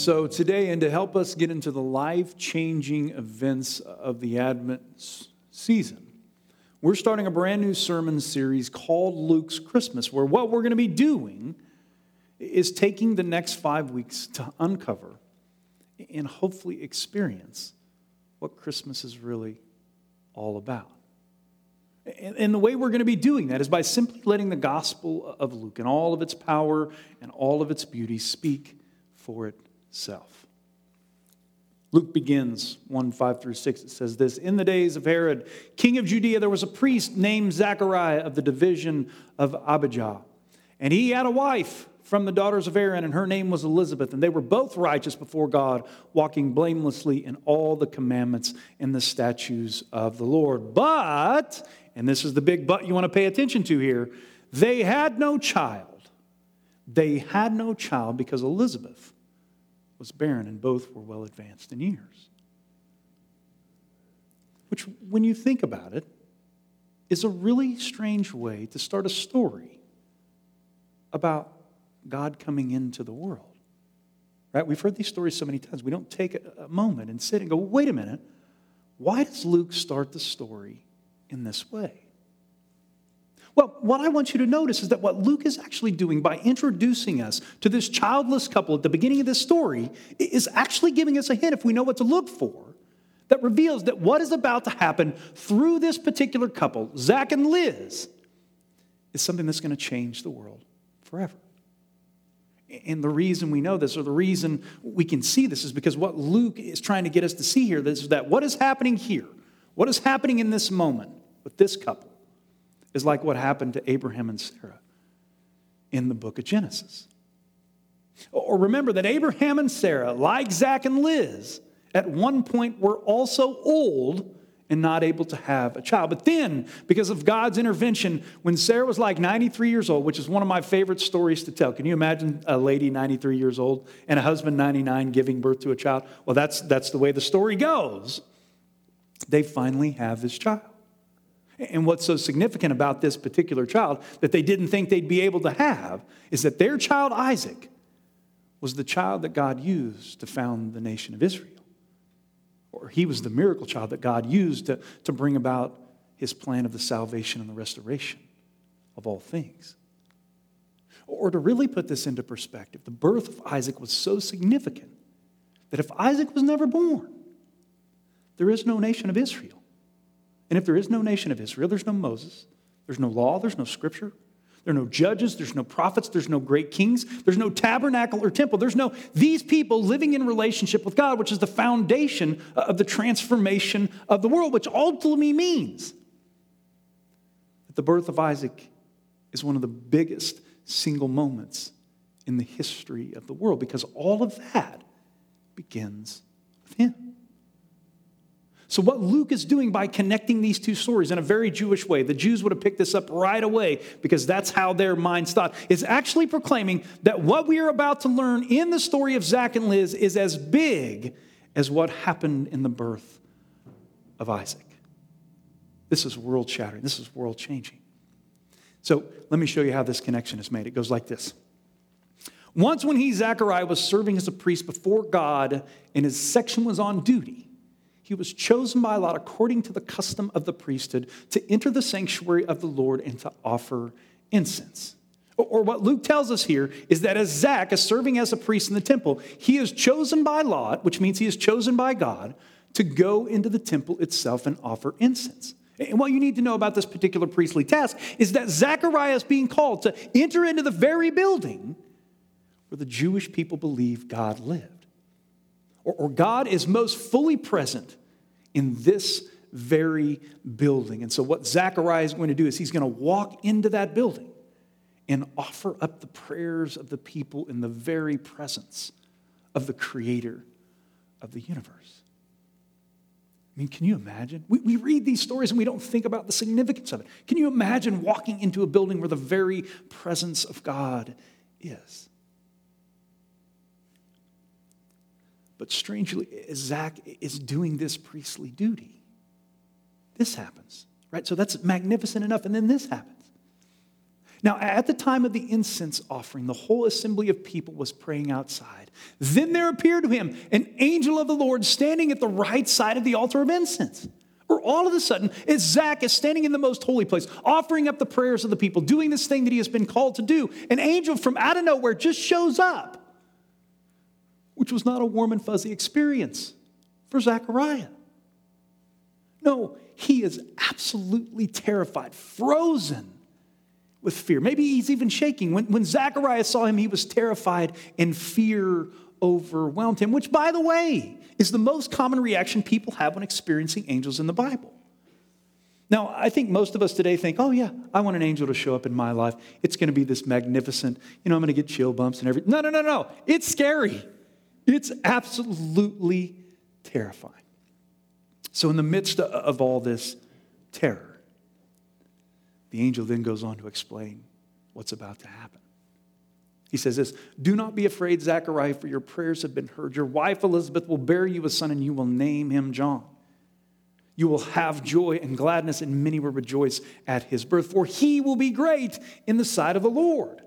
So, today, and to help us get into the life changing events of the Advent season, we're starting a brand new sermon series called Luke's Christmas, where what we're going to be doing is taking the next five weeks to uncover and hopefully experience what Christmas is really all about. And the way we're going to be doing that is by simply letting the gospel of Luke and all of its power and all of its beauty speak for it self. Luke begins 1 5 through 6. It says this In the days of Herod, king of Judea, there was a priest named Zachariah of the division of Abijah. And he had a wife from the daughters of Aaron, and her name was Elizabeth. And they were both righteous before God, walking blamelessly in all the commandments and the statutes of the Lord. But, and this is the big but you want to pay attention to here, they had no child. They had no child because Elizabeth was barren, and both were well advanced in years. Which, when you think about it, is a really strange way to start a story about God coming into the world. Right? We've heard these stories so many times. We don't take a moment and sit and go, wait a minute, why does Luke start the story in this way? Well, what I want you to notice is that what Luke is actually doing by introducing us to this childless couple at the beginning of this story is actually giving us a hint, if we know what to look for, that reveals that what is about to happen through this particular couple, Zach and Liz, is something that's going to change the world forever. And the reason we know this, or the reason we can see this, is because what Luke is trying to get us to see here is that what is happening here, what is happening in this moment with this couple, is like what happened to Abraham and Sarah in the book of Genesis. Or remember that Abraham and Sarah, like Zach and Liz, at one point were also old and not able to have a child. But then, because of God's intervention, when Sarah was like 93 years old, which is one of my favorite stories to tell, can you imagine a lady 93 years old and a husband 99 giving birth to a child? Well, that's, that's the way the story goes. They finally have this child. And what's so significant about this particular child that they didn't think they'd be able to have is that their child, Isaac, was the child that God used to found the nation of Israel. Or he was the miracle child that God used to, to bring about his plan of the salvation and the restoration of all things. Or to really put this into perspective, the birth of Isaac was so significant that if Isaac was never born, there is no nation of Israel. And if there is no nation of Israel, there's no Moses, there's no law, there's no scripture, there are no judges, there's no prophets, there's no great kings, there's no tabernacle or temple, there's no these people living in relationship with God, which is the foundation of the transformation of the world, which ultimately means that the birth of Isaac is one of the biggest single moments in the history of the world because all of that begins with him. So, what Luke is doing by connecting these two stories in a very Jewish way, the Jews would have picked this up right away because that's how their minds thought, is actually proclaiming that what we are about to learn in the story of Zach and Liz is as big as what happened in the birth of Isaac. This is world shattering, this is world changing. So, let me show you how this connection is made. It goes like this. Once, when he, Zachariah, was serving as a priest before God and his section was on duty, he was chosen by lot according to the custom of the priesthood to enter the sanctuary of the Lord and to offer incense. Or what Luke tells us here is that as Zach is serving as a priest in the temple, he is chosen by lot, which means he is chosen by God, to go into the temple itself and offer incense. And what you need to know about this particular priestly task is that Zechariah is being called to enter into the very building where the Jewish people believe God lived. Or, God is most fully present in this very building. And so, what Zechariah is going to do is he's going to walk into that building and offer up the prayers of the people in the very presence of the creator of the universe. I mean, can you imagine? We, we read these stories and we don't think about the significance of it. Can you imagine walking into a building where the very presence of God is? But strangely, Zach is doing this priestly duty. This happens, right? So that's magnificent enough. And then this happens. Now, at the time of the incense offering, the whole assembly of people was praying outside. Then there appeared to him an angel of the Lord standing at the right side of the altar of incense. Or all of a sudden, as Zach is standing in the most holy place, offering up the prayers of the people, doing this thing that he has been called to do, an angel from out of nowhere just shows up, which was not a warm and fuzzy experience for Zechariah. No, he is absolutely terrified, frozen with fear. Maybe he's even shaking. When, when Zacharias saw him, he was terrified and fear overwhelmed him, which, by the way, is the most common reaction people have when experiencing angels in the Bible. Now, I think most of us today think, oh, yeah, I want an angel to show up in my life. It's going to be this magnificent, you know, I'm going to get chill bumps and everything. No, no, no, no. It's scary. It's absolutely terrifying. So, in the midst of all this terror, the angel then goes on to explain what's about to happen. He says this Do not be afraid, Zechariah, for your prayers have been heard. Your wife Elizabeth will bear you a son, and you will name him John. You will have joy and gladness, and many will rejoice at his birth, for he will be great in the sight of the Lord.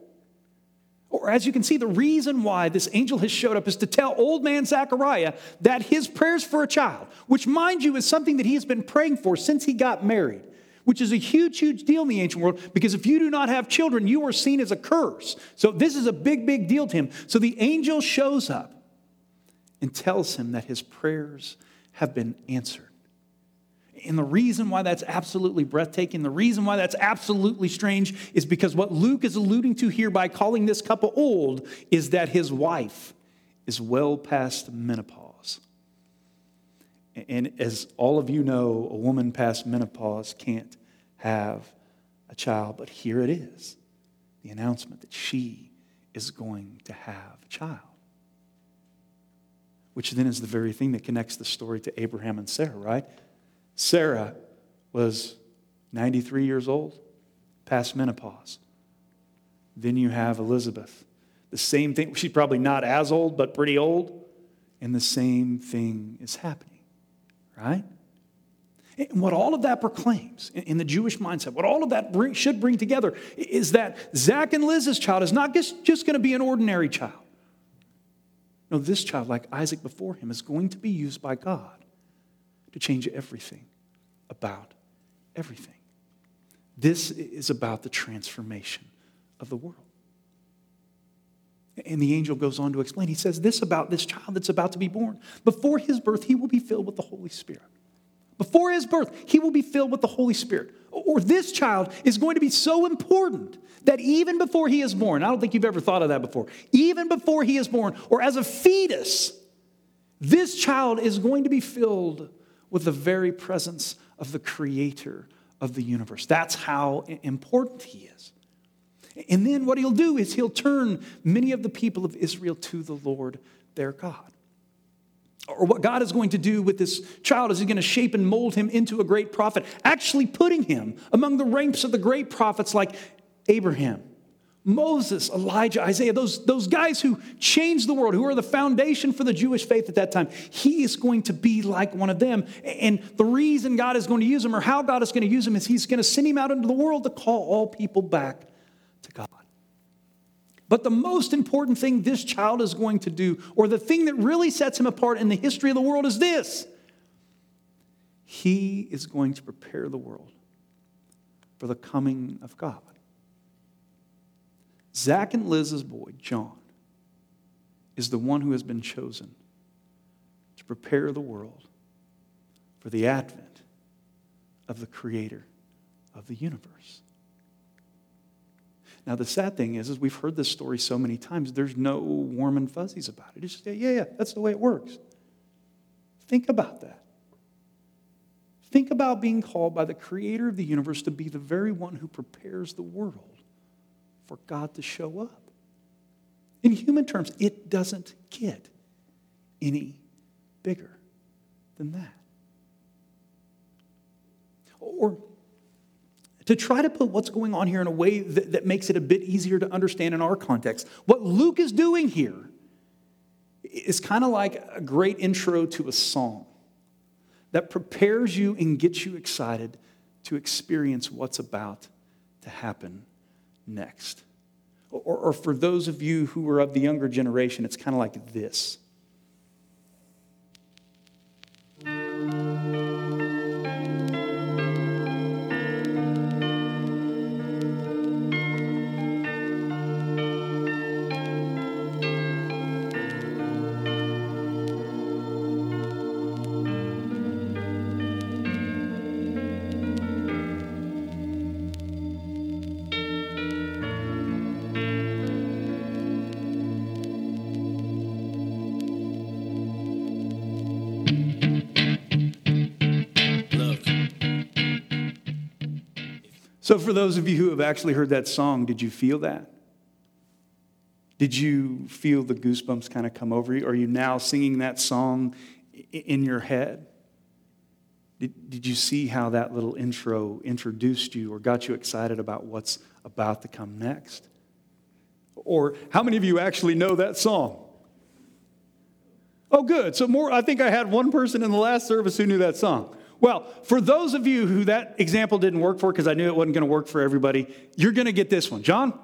Or, as you can see, the reason why this angel has showed up is to tell old man Zechariah that his prayers for a child, which, mind you, is something that he has been praying for since he got married, which is a huge, huge deal in the ancient world because if you do not have children, you are seen as a curse. So this is a big, big deal to him. So the angel shows up and tells him that his prayers have been answered. And the reason why that's absolutely breathtaking, the reason why that's absolutely strange is because what Luke is alluding to here by calling this couple old is that his wife is well past menopause. And as all of you know, a woman past menopause can't have a child, but here it is the announcement that she is going to have a child. Which then is the very thing that connects the story to Abraham and Sarah, right? Sarah was 93 years old, past menopause. Then you have Elizabeth. The same thing, she's probably not as old, but pretty old. And the same thing is happening right? And what all of that proclaims in the Jewish mindset, what all of that bring, should bring together is that Zach and Liz's child is not just, just going to be an ordinary child. No, this child, like Isaac before him, is going to be used by God to change everything about everything. This is about the transformation of the world. And the angel goes on to explain. He says this about this child that's about to be born. Before his birth, he will be filled with the Holy Spirit. Before his birth, he will be filled with the Holy Spirit. Or this child is going to be so important that even before he is born, I don't think you've ever thought of that before, even before he is born, or as a fetus, this child is going to be filled with the very presence of the creator of the universe. That's how important he is. And then what he'll do is he'll turn many of the people of Israel to the Lord their God. Or what God is going to do with this child is he's going to shape and mold him into a great prophet, actually putting him among the ranks of the great prophets like Abraham, Moses, Elijah, Isaiah, those, those guys who changed the world, who are the foundation for the Jewish faith at that time. He is going to be like one of them. And the reason God is going to use him or how God is going to use him is he's going to send him out into the world to call all people back to God. But the most important thing this child is going to do, or the thing that really sets him apart in the history of the world, is this He is going to prepare the world for the coming of God. Zach and Liz's boy, John, is the one who has been chosen to prepare the world for the advent of the creator of the universe. Now, the sad thing is, is we've heard this story so many times, there's no warm and fuzzies about it. It's just, yeah, yeah, that's the way it works. Think about that. Think about being called by the creator of the universe to be the very one who prepares the world for God to show up. In human terms, it doesn't get any bigger than that. Or to try to put what's going on here in a way that, that makes it a bit easier to understand in our context. What Luke is doing here is kind of like a great intro to a song that prepares you and gets you excited to experience what's about to happen next. Or, or for those of you who are of the younger generation, it's kind of like this. So, for those of you who have actually heard that song, did you feel that? Did you feel the goosebumps kind of come over you? Are you now singing that song in your head? Did, did you see how that little intro introduced you or got you excited about what's about to come next? Or how many of you actually know that song? Oh, good. So, more, I think I had one person in the last service who knew that song. Well, for those of you who that example didn't work for, because I knew it wasn't going to work for everybody, you're going to get this one. John?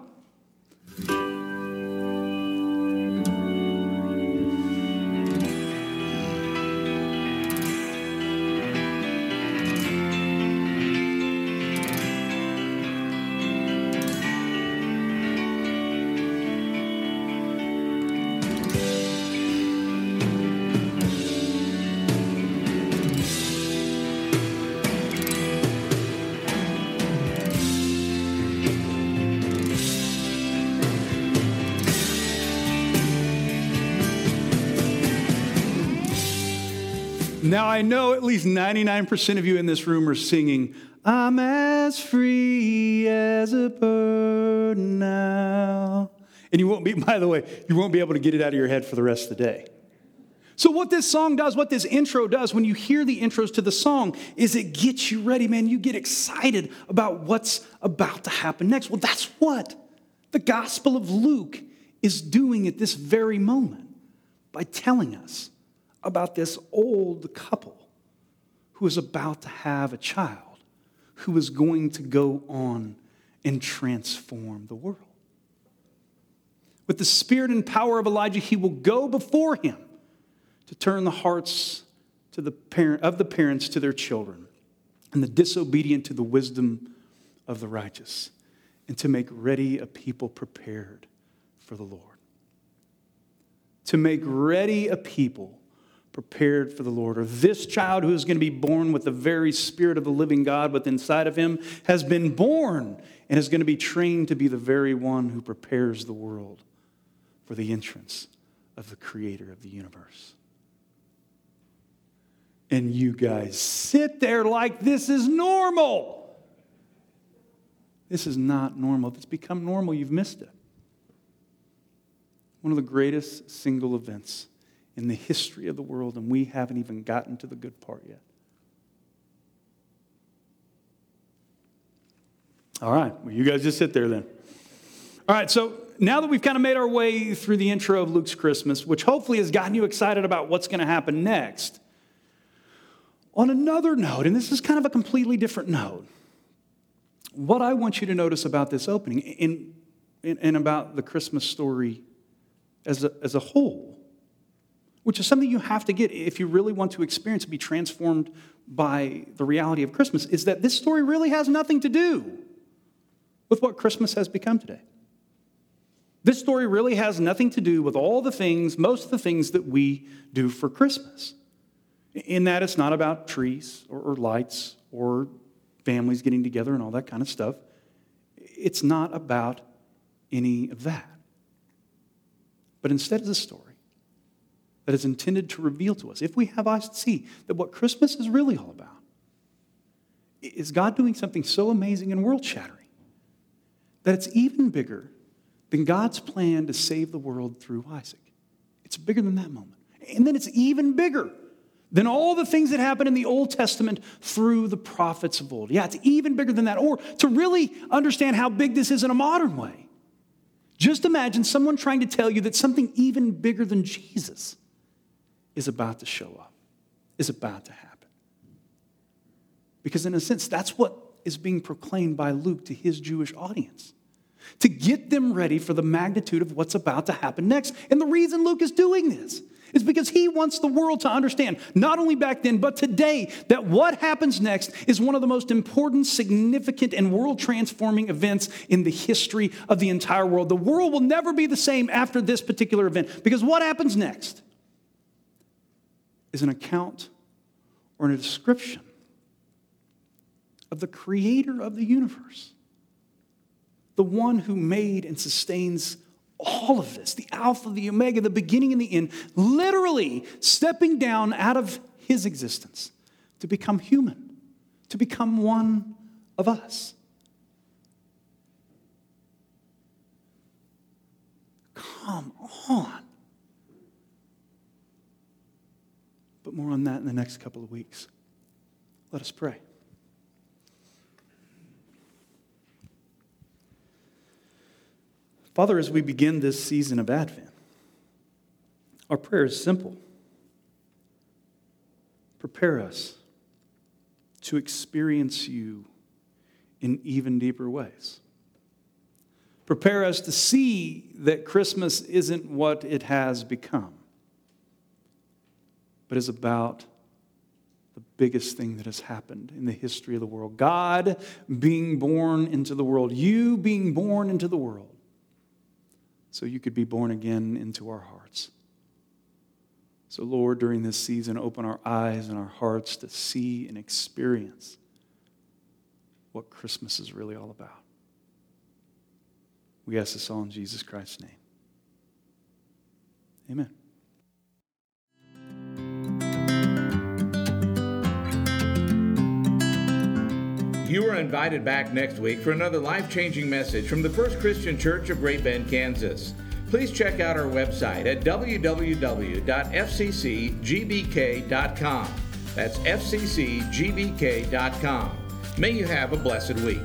Now, I know at least 99% of you in this room are singing, I'm as free as a bird now. And you won't be, by the way, you won't be able to get it out of your head for the rest of the day. So, what this song does, what this intro does, when you hear the intros to the song, is it gets you ready, man. You get excited about what's about to happen next. Well, that's what the Gospel of Luke is doing at this very moment by telling us about this old couple who is about to have a child who is going to go on and transform the world. With the spirit and power of Elijah, he will go before him to turn the hearts to the parent, of the parents to their children and the disobedient to the wisdom of the righteous and to make ready a people prepared for the Lord. To make ready a people prepared for the Lord. Or this child who is going to be born with the very spirit of the living God within inside of him has been born and is going to be trained to be the very one who prepares the world for the entrance of the creator of the universe. And you guys sit there like this is normal. This is not normal. If it's become normal, you've missed it. One of the greatest single events in the history of the world, and we haven't even gotten to the good part yet. All right, well, you guys just sit there then. All right, so now that we've kind of made our way through the intro of Luke's Christmas, which hopefully has gotten you excited about what's going to happen next, on another note, and this is kind of a completely different note, what I want you to notice about this opening and, about the Christmas story as a, as a whole which is something you have to get if you really want to experience and be transformed by the reality of Christmas, is that this story really has nothing to do with what Christmas has become today. This story really has nothing to do with all the things, most of the things that we do for Christmas. In that it's not about trees or, or lights or families getting together and all that kind of stuff. It's not about any of that. But instead, it's a story that is intended to reveal to us, if we have eyes to see, that what Christmas is really all about is God doing something so amazing and world shattering that it's even bigger than God's plan to save the world through Isaac. It's bigger than that moment. And then it's even bigger than all the things that happened in the Old Testament through the prophets of old. Yeah, it's even bigger than that. Or to really understand how big this is in a modern way, just imagine someone trying to tell you that something even bigger than Jesus is about to show up, is about to happen. Because, in a sense, that's what is being proclaimed by Luke to his Jewish audience to get them ready for the magnitude of what's about to happen next. And the reason Luke is doing this is because he wants the world to understand, not only back then, but today, that what happens next is one of the most important, significant, and world transforming events in the history of the entire world. The world will never be the same after this particular event because what happens next is an account or a description of the creator of the universe, the one who made and sustains all of this, the Alpha, the Omega, the beginning and the end, literally stepping down out of his existence to become human, to become one of us. Come on. More on that in the next couple of weeks. Let us pray. Father, as we begin this season of Advent, our prayer is simple. Prepare us to experience you in even deeper ways. Prepare us to see that Christmas isn't what it has become, but is about the biggest thing that has happened in the history of the world God being born into the world, you being born into the world so you could be born again into our hearts. So, Lord, during this season, open our eyes and our hearts to see and experience what Christmas is really all about. We ask this all in Jesus Christ's name. Amen. You are invited back next week for another life changing message from the First Christian Church of Great Bend, Kansas. Please check out our website at www.fccgbk.com. That's fccgbk.com. May you have a blessed week.